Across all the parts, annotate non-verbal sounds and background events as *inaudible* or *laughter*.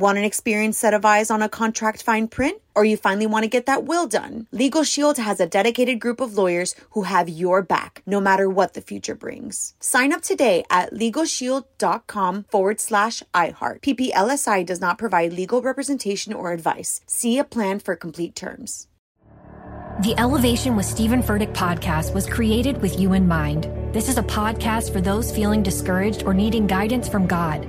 Want an experienced set of eyes on a contract fine print? Or you finally want to get that will done? Legal Shield has a dedicated group of lawyers who have your back, no matter what the future brings. Sign up today at LegalShield.com forward slash iHeart. PPLSI does not provide legal representation or advice. See a plan for complete terms. The Elevation with Stephen Furtick podcast was created with you in mind. This is a podcast for those feeling discouraged or needing guidance from God.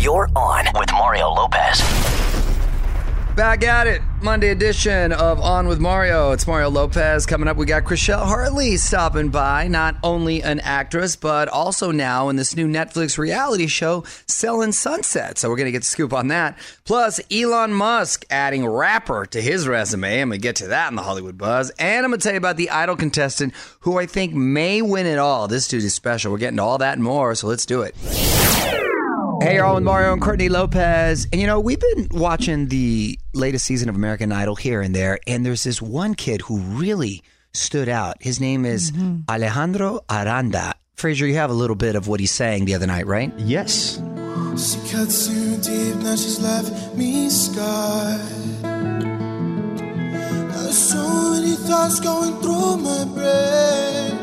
You're on with Mario Lopez. Back at it, Monday edition of On with Mario. It's Mario Lopez coming up. We got Chrishell Hartley stopping by, not only an actress, but also now in this new Netflix reality show, Selling Sunset. So we're going to get the scoop on that. Plus, Elon Musk adding rapper to his resume. I'm going to get to that in the Hollywood Buzz. And I'm going to tell you about the Idol contestant who I think may win it all. This dude is special. We're getting to all that and more, so let's do it. Hey, you're all with Mario and oh. Courtney Lopez. And you know, we've been watching the latest season of American Idol here and there, and there's this one kid who really stood out. His name is mm-hmm. Alejandro Aranda. Fraser, you have a little bit of what he's saying the other night, right? Yes. She cut too deep, now she's left me scarred. Now there's so many thoughts going through my brain.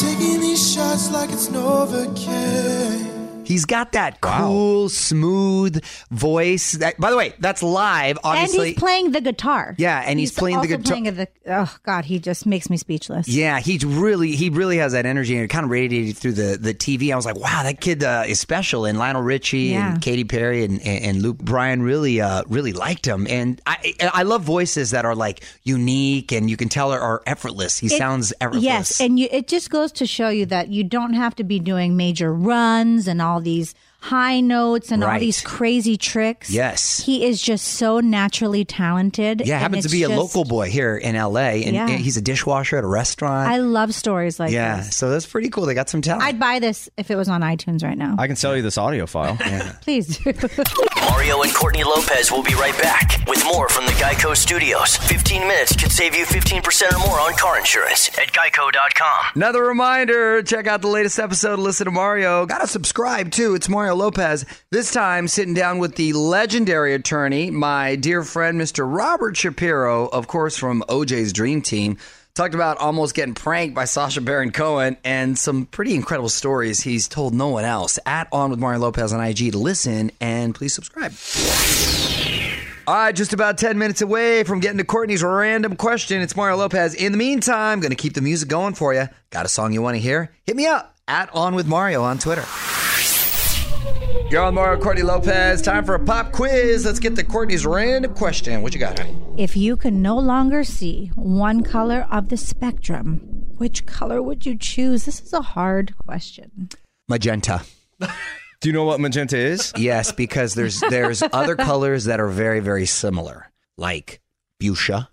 Taking these shots like it's Novocaine. He's got that cool, smooth voice. That, by the way, that's live, obviously. and he's playing the guitar. Yeah, and he's playing the guitar- Playing the, oh God, he just makes me speechless. Yeah, he's really he really has that energy and it kind of radiated through the, the TV. I was like, wow, that kid uh, is special. And Lionel Richie Yeah. and Katy Perry and, and, and Luke Bryan really uh, really liked him. And I I love voices that are like unique and you can tell are, are effortless. He It- sounds effortless. Yes, and you, it just goes to show you that you don't have to be doing major runs and all these high notes and all these crazy tricks. Yes. he is just so naturally talented. yeah, happens to it's be a local boy here in LA, and, Yeah. and he's a dishwasher at a restaurant. I love stories like that. yeah, this. so that's pretty cool. They got some talent. I'd buy this if it was on iTunes right now. I can sell you this audio file. *laughs* Please do. *laughs* Mario and Courtney Lopez will be right back with more from the Geico Studios. 15 minutes could save you 15% or more on car insurance at geico.com. Another reminder check out the latest episode Listen to Mario. Gotta subscribe too. It's Mario Lopez. This time, sitting down with the legendary attorney, my dear friend, Mr. Robert Shapiro, of course, from OJ's Dream Team. Talked about almost getting pranked by Sacha Baron Cohen and some pretty incredible stories he's told no one else. At On with Mario Lopez on IG to listen and please subscribe. All right, just about 10 minutes away from getting to Courtney's random question. It's Mario Lopez. In the meantime, going to keep the music going for you. Got a song you want to hear? Hit me up at On With Mario on Twitter. You're on Mario Courtney Lopez. Time for a pop quiz. Let's get to Courtney's random question. What you got, honey? if you can no longer see one color of the spectrum, which color would you choose? This is a hard question. Magenta. *laughs* Do you know what magenta is? Yes, because there's there's other *laughs* colors that are very very similar, like fuchsia,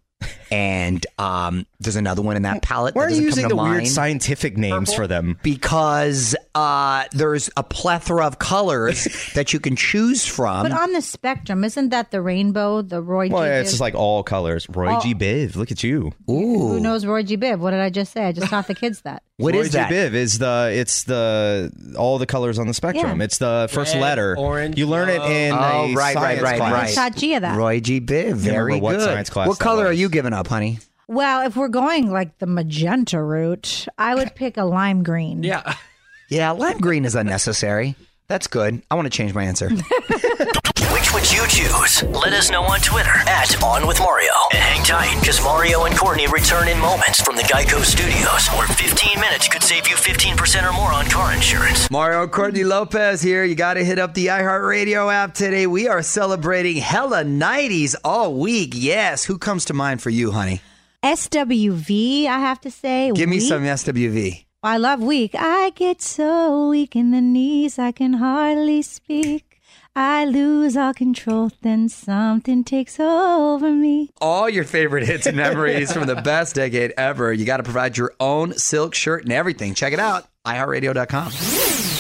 and um, there's another one in that palette. Why that are you using the to weird scientific names for them? because uh, there's a plethora of colors *laughs* that you can choose from. But on the spectrum, isn't that the rainbow, the Roy G. Well, Biv? it's just like all colors. Roy G. Biv, look at you. Who knows Roy G. Biv? What did I just say? I just taught the kids that. *laughs* What Roy is G. that? Biv is the it's the all the colors on the spectrum. Yeah. It's the first Red, letter. orange, You learn it in Oh, a right, right, science right, class. right. Taught Gia that. Roy G. Biv, very remember what science class what that color are you giving up, honey? Well, if we're going like the magenta route, I would pick a lime green. Yeah. *laughs* Yeah, lime green is unnecessary. That's good. I want to change my answer. *laughs* Which would you choose? Let us know on Twitter at On With Mario. And hang tight, because Mario and Courtney return in moments from the Geico Studios, where 15 minutes could save you 15% or more on car insurance. Mario Courtney Lopez here. You got to hit up the iHeartRadio app today. We are celebrating hella 90s all week. Yes. Who comes to mind for you, honey? SWV, I have to say. Give me Weak. some SWV. I love weak. I get so weak in the knees, I can hardly speak. I lose all control, then something takes over me. All your favorite hits and memories from the best decade ever. You got to provide your own silk shirt and everything. Check it out. iHeartRadio.com.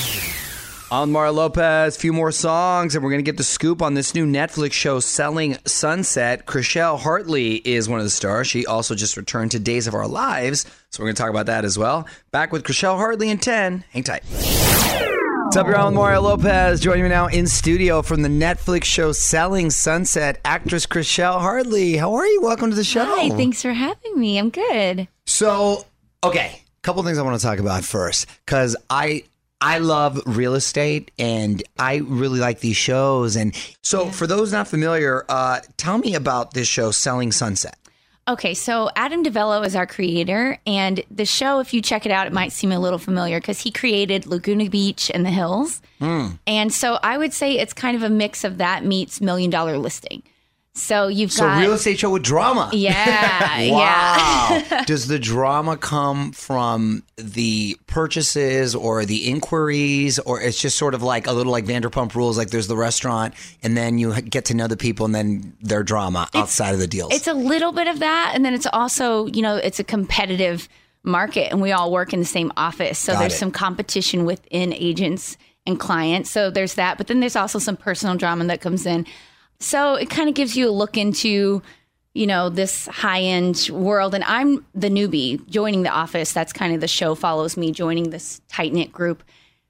I'm Mario Lopez. few more songs, and we're going to get the scoop on this new Netflix show, Selling Sunset. Chrishell Hartley is one of the stars. She also just returned to Days of Our Lives, so we're going to talk about that as well. Back with Chrishell Hartley in 10. Hang tight. What's up, y'all? Mario Lopez. Joining me now in studio from the Netflix show Selling Sunset, actress Chrishell Hartley. How are you? Welcome to the show. Hi, thanks for having me. I'm good. So, okay, A couple things I want to talk about first because I I love real estate and I really like these shows. And so, for those not familiar, uh, tell me about this show, Selling Sunset. Okay, so Adam DiVello is our creator, and the show, if you check it out, it might seem a little familiar because he created Laguna Beach and the Hills. And so I would say it's kind of a mix of that meets Million Dollar Listing. So you've So, got real estate show with drama. Yeah, *laughs* yeah. Wow. *laughs* Does the drama come from the purchases or the inquiries, or it's just sort of like a little like Vanderpump Rules? Like there's the restaurant, and then you get to know the people, and then their drama outside of the deals. It's a little bit of that, and then it's also, you know, it's a competitive market, and we all work in the same office, so Got there's it. some competition within agents and clients. So there's that, but then there's also some personal drama that comes in. So it kind of gives you a look into, you know, this high end world, and I'm the newbie joining the office. That's kind of the show follows me joining this tight knit group.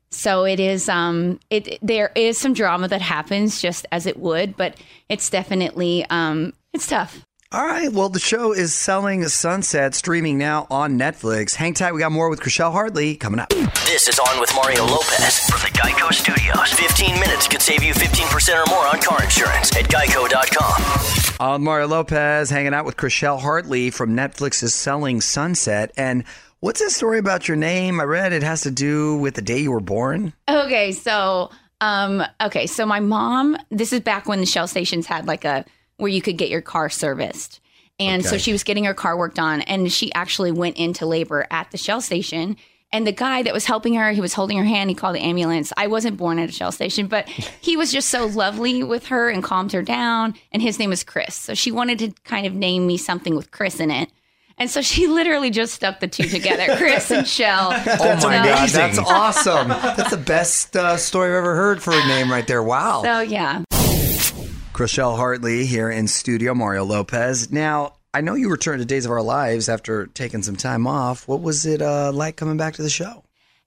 So it is um it there is some drama that happens just as it would, but it's definitely um it's tough. All right. Well, the show is Selling Sunset, streaming now on Netflix. Hang tight. We got more with Chrishell Hartley coming up. This is On with Mario Lopez from the Geico Studios. 15 minutes could save you 15% or more on car insurance at geico.com. I'm Mario Lopez, hanging out with Chrishell Hartley from Netflix's Selling Sunset. And what's this story about your name? I read it has to do with the day you were born. Okay, so um okay, so my mom, this is back when the Shell stations had like a where you could get your car serviced. And so she was getting her car worked on and she actually went into labor at the Shell station. And the guy that was helping her, he was holding her hand. He called the ambulance. I wasn't born at a Shell station, but *laughs* he was just so lovely with her and calmed her down. And his name was Chris. So she wanted to kind of name me something with Chris in it. And so she *laughs* literally just stuck the two together, Chris and Shell. *laughs* Oh my God, amazing. that's awesome. That's the best uh, story I've ever heard for a name right there. Wow. So yeah. Chrishell Hartley here in studio, Mario Lopez. Now, I know you returned to Days of Our Lives after taking some time off. What was it uh, like coming back to the show?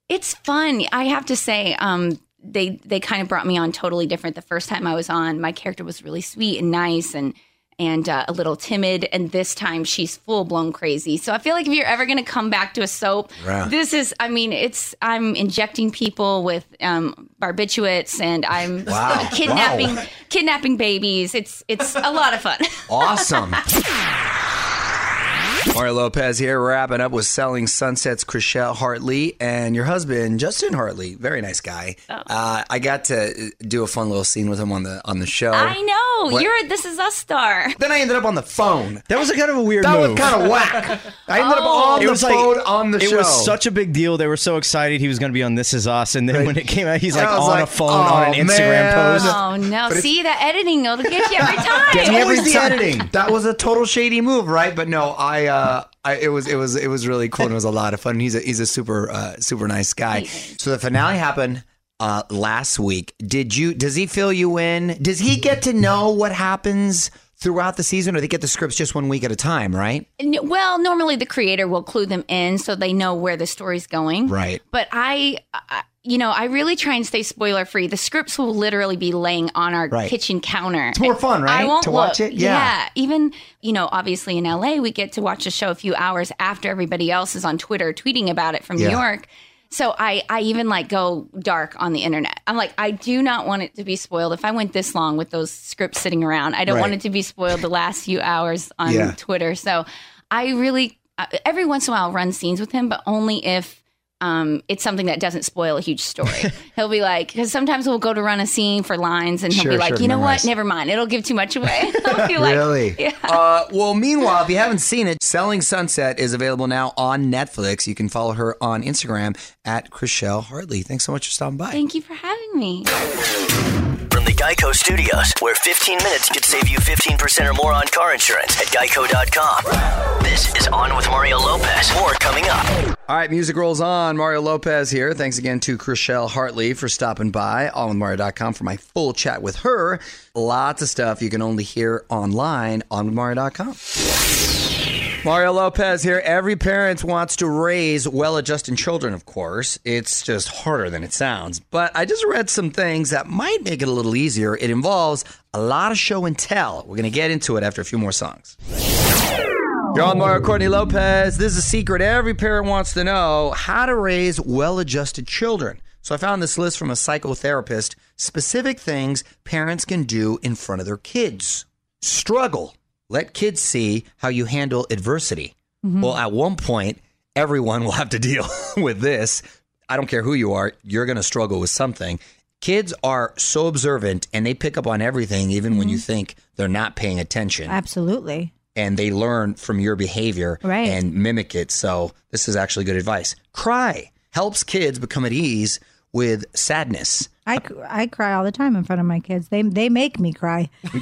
It's fun. I have to say, um, they they kind of brought me on totally different. The first time I was on, my character was really sweet and nice and and uh, a little timid, and this time she's full blown crazy. So I feel like if you're ever going to come back to a soap, Right. this is. I mean, it's I'm injecting people with um, barbiturates, and I'm Wow. kidnapping Wow. kidnapping babies. It's it's a lot of fun. *laughs* Awesome. Mario Lopez here, wrapping up with Selling Sunsets, Chrishell Hartley, and your husband, Justin Hartley. Very nice guy. Oh. Uh, I got to do a fun little scene with him on the on the show. I know What? you're a This Is Us star. Then I ended up on the phone. That was a kind of a weird That move. was kind of whack. *laughs* I ended up on it the was like phone on the it show. was such a big deal. They were so excited he was going to be on This Is Us, and then when it came out, he's like on like, a phone on an "Oh, Instagram post. Oh no! See that editing will get you every *laughs* time. Get me every Always the time. editing. That was a total shady move, right? But no, I, uh, I it was it was it was really cool. and It was a lot of fun. He's a he's a super uh, super nice guy. So the finale happened uh, last week. Did you? Does he fill you in? Does he get to know what happens throughout the season, or they get the scripts just one week at a time? Right. Well, normally the creator will clue them in so they know where the story's going. Right. But I, I you know, I really try and stay spoiler free. The scripts will literally be laying on our Right. kitchen counter. It's more fun, right? I won't To watch it? Yeah. Even, you know, obviously in LA, we get to watch the show a few hours after everybody else is on Twitter tweeting about it from Yeah. New York. So I, I even like go dark on the internet. I'm like, I do not want it to be spoiled. If I went this long with those scripts sitting around, I don't Right. want it to be spoiled the last few hours on Yeah. Twitter. So I really, uh, every once in a while, run scenes with him, but only if um, it's something that doesn't spoil a huge story. *laughs* he'll be like, because sometimes we'll go to run a scene for lines, and he'll Sure, be like, sure, you know memorize. what? Never mind. It'll give too much away. *laughs* I'll be like, Really? *laughs* Yeah. Uh, well, meanwhile, if you haven't seen it, Selling Sunset is available now on Netflix. You can follow her on Instagram at Chrishell Hartley. Thanks so much for stopping by. Thank you for having me. From the Geico Studios, where 15 minutes could save you 15% or more on car insurance at geico.com. This is On with Mario Lopez. More coming up. All right, music rolls on. Mario Lopez here. Thanks again to Chrishell Hartley for stopping by. OnWithMario.com for my full chat with her. Lots of stuff you can only hear online on WithMario.com. Mario Lopez here. Every parent wants to raise well adjusted children, of course. It's just harder than it sounds. But I just read some things that might make it a little easier. It involves a lot of show and tell. We're going to get into it after a few more songs. You're on Mario Courtney Lopez. This is a secret every parent wants to know how to raise well adjusted children. So I found this list from a psychotherapist specific things parents can do in front of their kids. Struggle. Let kids see how you handle adversity. Mm-hmm. Well, at one point, everyone will have to deal *laughs* with this. I don't care who you are, you're going to struggle with something. Kids are so observant and they pick up on everything, even when you mm-hmm. think they're not paying attention Absolutely. and they learn from your behavior Right. and mimic it. So this is actually good advice. Cry helps kids become at ease with sadness. I, I cry all the time in front of my kids. They they make me cry. *laughs*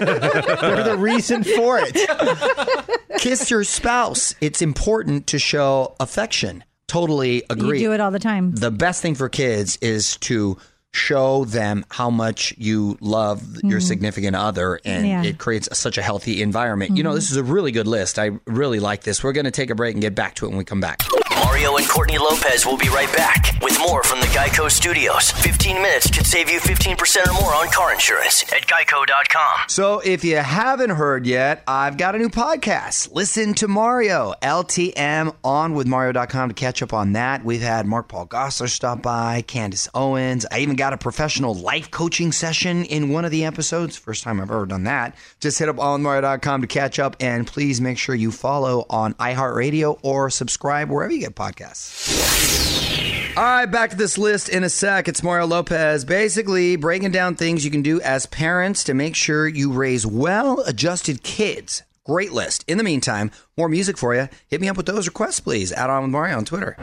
They're the reason for it. Kiss your spouse. It's important to show affection. Totally agree. You do it all the time. the best thing for kids is to show them how much you love your significant other and Mm-hmm. Yeah. Mm-hmm. it creates such a healthy environment. You know, this is a really good list. I really like this. We're going to take a break and get back to it when we come back. Mario and Courtney Lopez will be right back with more from the Geico Studios. 15 minutes could save you 15% or more on car insurance at geico.com. So, if you haven't heard yet, I've got a new podcast. Listen to Mario, LTM on with Mario.com to catch up on that. We've had Mark Paul Gosselaar stop by, Candace Owens. I even got a professional life coaching session in one of the episodes. First time I've ever done that. Just hit up onwithmario.com to catch up, and please make sure you follow on iHeartRadio or subscribe wherever you get podcasts. All right, back to this list in a sec. It's Mario Lopez basically breaking down things you can do as parents to make sure you raise well adjusted kids. Great list. In the meantime, more music for you. Hit me up with those requests, please. Add on with Mario on Twitter.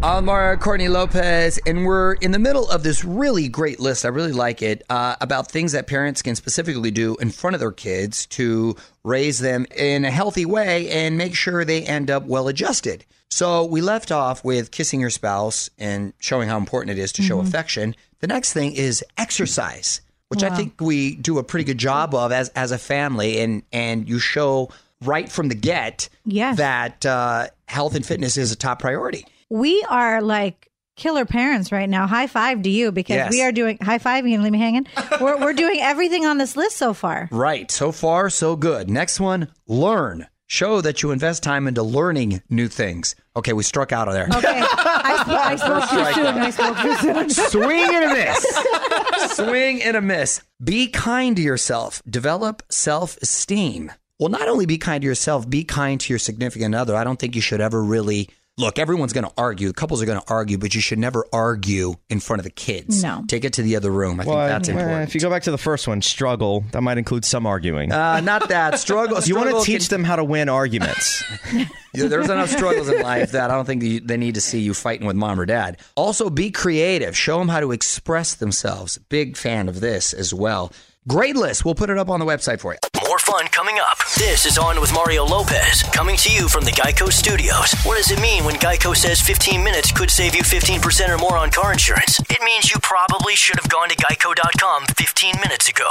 I'm Mario Courtney Lopez, and we're in the middle of this really great list. I really like it uh, about things that parents can specifically do in front of their kids to raise them in a healthy way and make sure they end up well adjusted. So we left off with kissing your spouse and showing how important it is to show affection. The next thing is exercise, which I think we do a pretty good job of as as a family, and and you show right from the get Yes. that uh, health and fitness is a top priority. We are like killer parents right now. High five to you because Yes. we are doing high five. You gonna leave me hanging? we're we're doing everything on this list so far. *laughs* Right. So far, so good. Next one learn. Show that you invest time into learning new things. Okay, we struck out of there. Okay, I, sp- I *laughs* spoke too soon. I spoke too soon. *laughs* Swing and a miss. Swing and a miss. Be kind to yourself. Develop self esteem. Well, not only be kind to yourself, be kind to your significant other. I don't think you should ever really look. Everyone's going to argue. Couples are going to argue, but you should never argue in front of the kids. No. Take it to the other room. I think that's important. If you go back to the first one, struggle, that might include some arguing. uh, not that *laughs* struggle. you want to teach can- them how to win arguments. *laughs* *laughs* Yeah, There's enough struggles in life that I don't think they need to see you fighting with mom or dad. Also, be creative. Show them how to express themselves. Big fan of this as well. Great list. We'll put it up on the website for you. More fun coming up. This is On with Mario Lopez, coming to you from the Geico Studios. What does it mean when Geico says 15 minutes could save you 15% or more on car insurance? It means you probably should have gone to geico.com 15 minutes ago.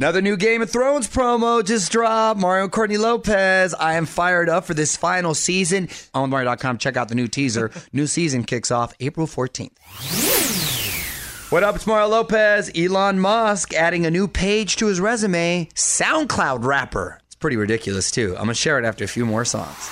Another new Game of Thrones promo just dropped. Mario Courtney Lopez. I am fired up for this final season. On Mario.com, check out the new teaser. new season kicks off April 14th. What up, it's Mario Lopez. Elon Musk adding a new page to his resume. SoundCloud rapper. It's pretty ridiculous, too. I'm going to share it after a few more songs.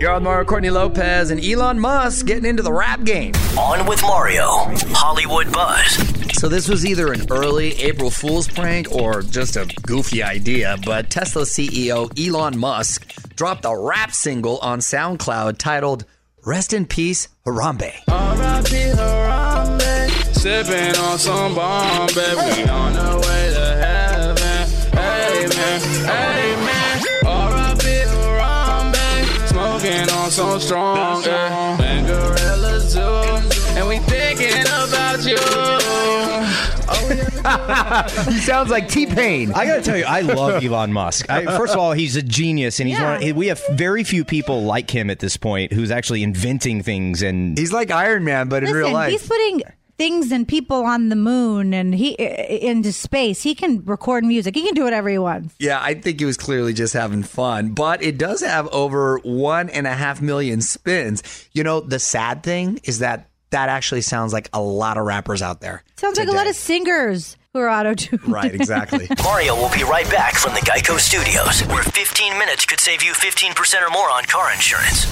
You're on Mario Courtney Lopez and Elon Musk getting into the rap game. On with Mario, Hollywood Buzz. So this was either an early April Fool's prank or just a goofy idea, but Tesla CEO Elon Musk dropped a rap single on SoundCloud titled Rest in Peace Harambe. R.I.P. Harambe, sipping on some Bombay. We on the way to heaven. Amen. Amen. R.I.P. Harambe, smoking on some strong. *laughs* he sounds like T Pain. I got to tell you, I love Elon Musk. I, first of all, he's a genius, and he's Yeah. one. We have very few people like him at this point who's actually inventing things. And He's like Iron Man, but in real life. he's putting things and people on the moon and he into space. He can record music. He can do whatever he wants. Yeah, I think he was clearly just having fun, but it does have over one and a half million spins. You know, the sad thing is that that actually sounds like a lot of rappers out there. Sounds like a lot of singers who are auto tuned. Right, exactly. Mario will be right back from the Geico Studios, where 15 minutes could save you 15% or more on car insurance.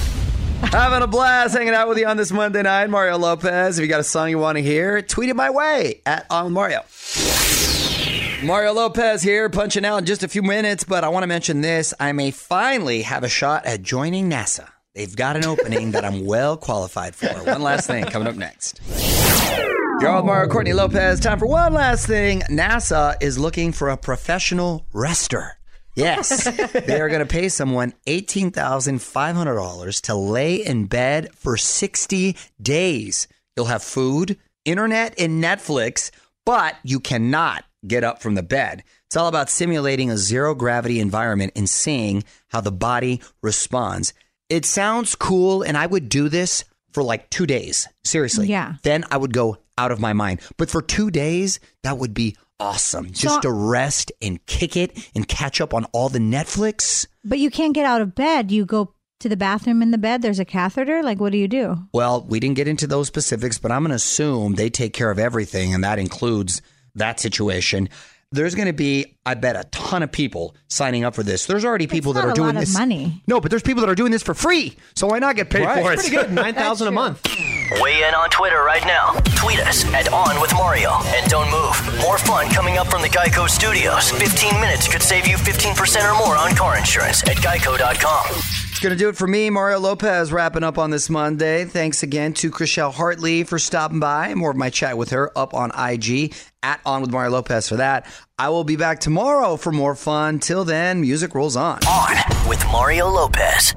Having a blast hanging out with you on this Monday night, Mario Lopez. If you got a song you want to hear, tweet it my way at on Mario. Mario Lopez here, punching out in just a few minutes, but I want to mention this. I may finally have a shot at joining NASA. They've got an opening that I'm well qualified for. One last thing coming up next. You're all Mario Courtney Lopez. Time for one last thing. NASA is looking for a professional rester. Yes, *laughs* they are going to pay someone $18,500 to lay in bed for 60 days. You'll have food, internet, and Netflix, but you cannot get up from the bed. It's all about simulating a zero gravity environment and seeing how the body responds. It sounds cool, and I would do this for like two days. Seriously. Yeah. Then I would go out of my mind. But for two days, that would be awesome. Just to rest and kick it and catch up on all the Netflix. But you can't get out of bed. You go to the bathroom in the bed. There's a catheter. Like, what do you do? Well, we didn't get into those specifics, but I'm going to assume they take care of everything, and that includes that situation. There's going to be, I bet, a ton of people signing up for this. There's already people that not are a doing lot of this. money. No, but there's people that are doing this for free. So why not get paid Right. for it? It's pretty good. 9000 a month. Weigh in on Twitter right now. Tweet us at On With Mario. And don't move. More fun coming up from the Geico Studios. 15 minutes could save you 15% or more on car insurance at geico.com. It's going to do it for me, Mario Lopez, wrapping up on this Monday. Thanks again to Chrishell Hartley for stopping by. More of my chat with her up on IG at On with Mario Lopez for that. I will be back tomorrow for more fun. Till then, music rolls on. On with Mario Lopez.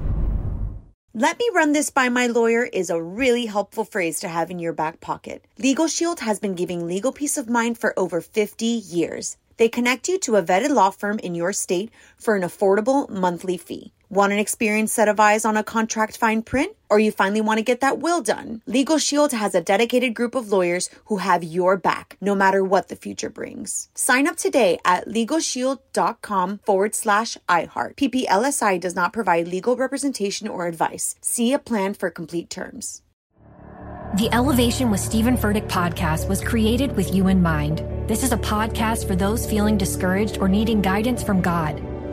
Let me run this by my lawyer is a really helpful phrase to have in your back pocket. Legal Shield has been giving legal peace of mind for over 50 years. They connect you to a vetted law firm in your state for an affordable monthly fee. Want an experienced set of eyes on a contract fine print? Or you finally want to get that will done? Legal Shield has a dedicated group of lawyers who have your back, no matter what the future brings. Sign up today at LegalShield.com forward slash iHeart. PPLSI does not provide legal representation or advice. See a plan for complete terms. The Elevation with Stephen Furtick podcast was created with you in mind. This is a podcast for those feeling discouraged or needing guidance from God.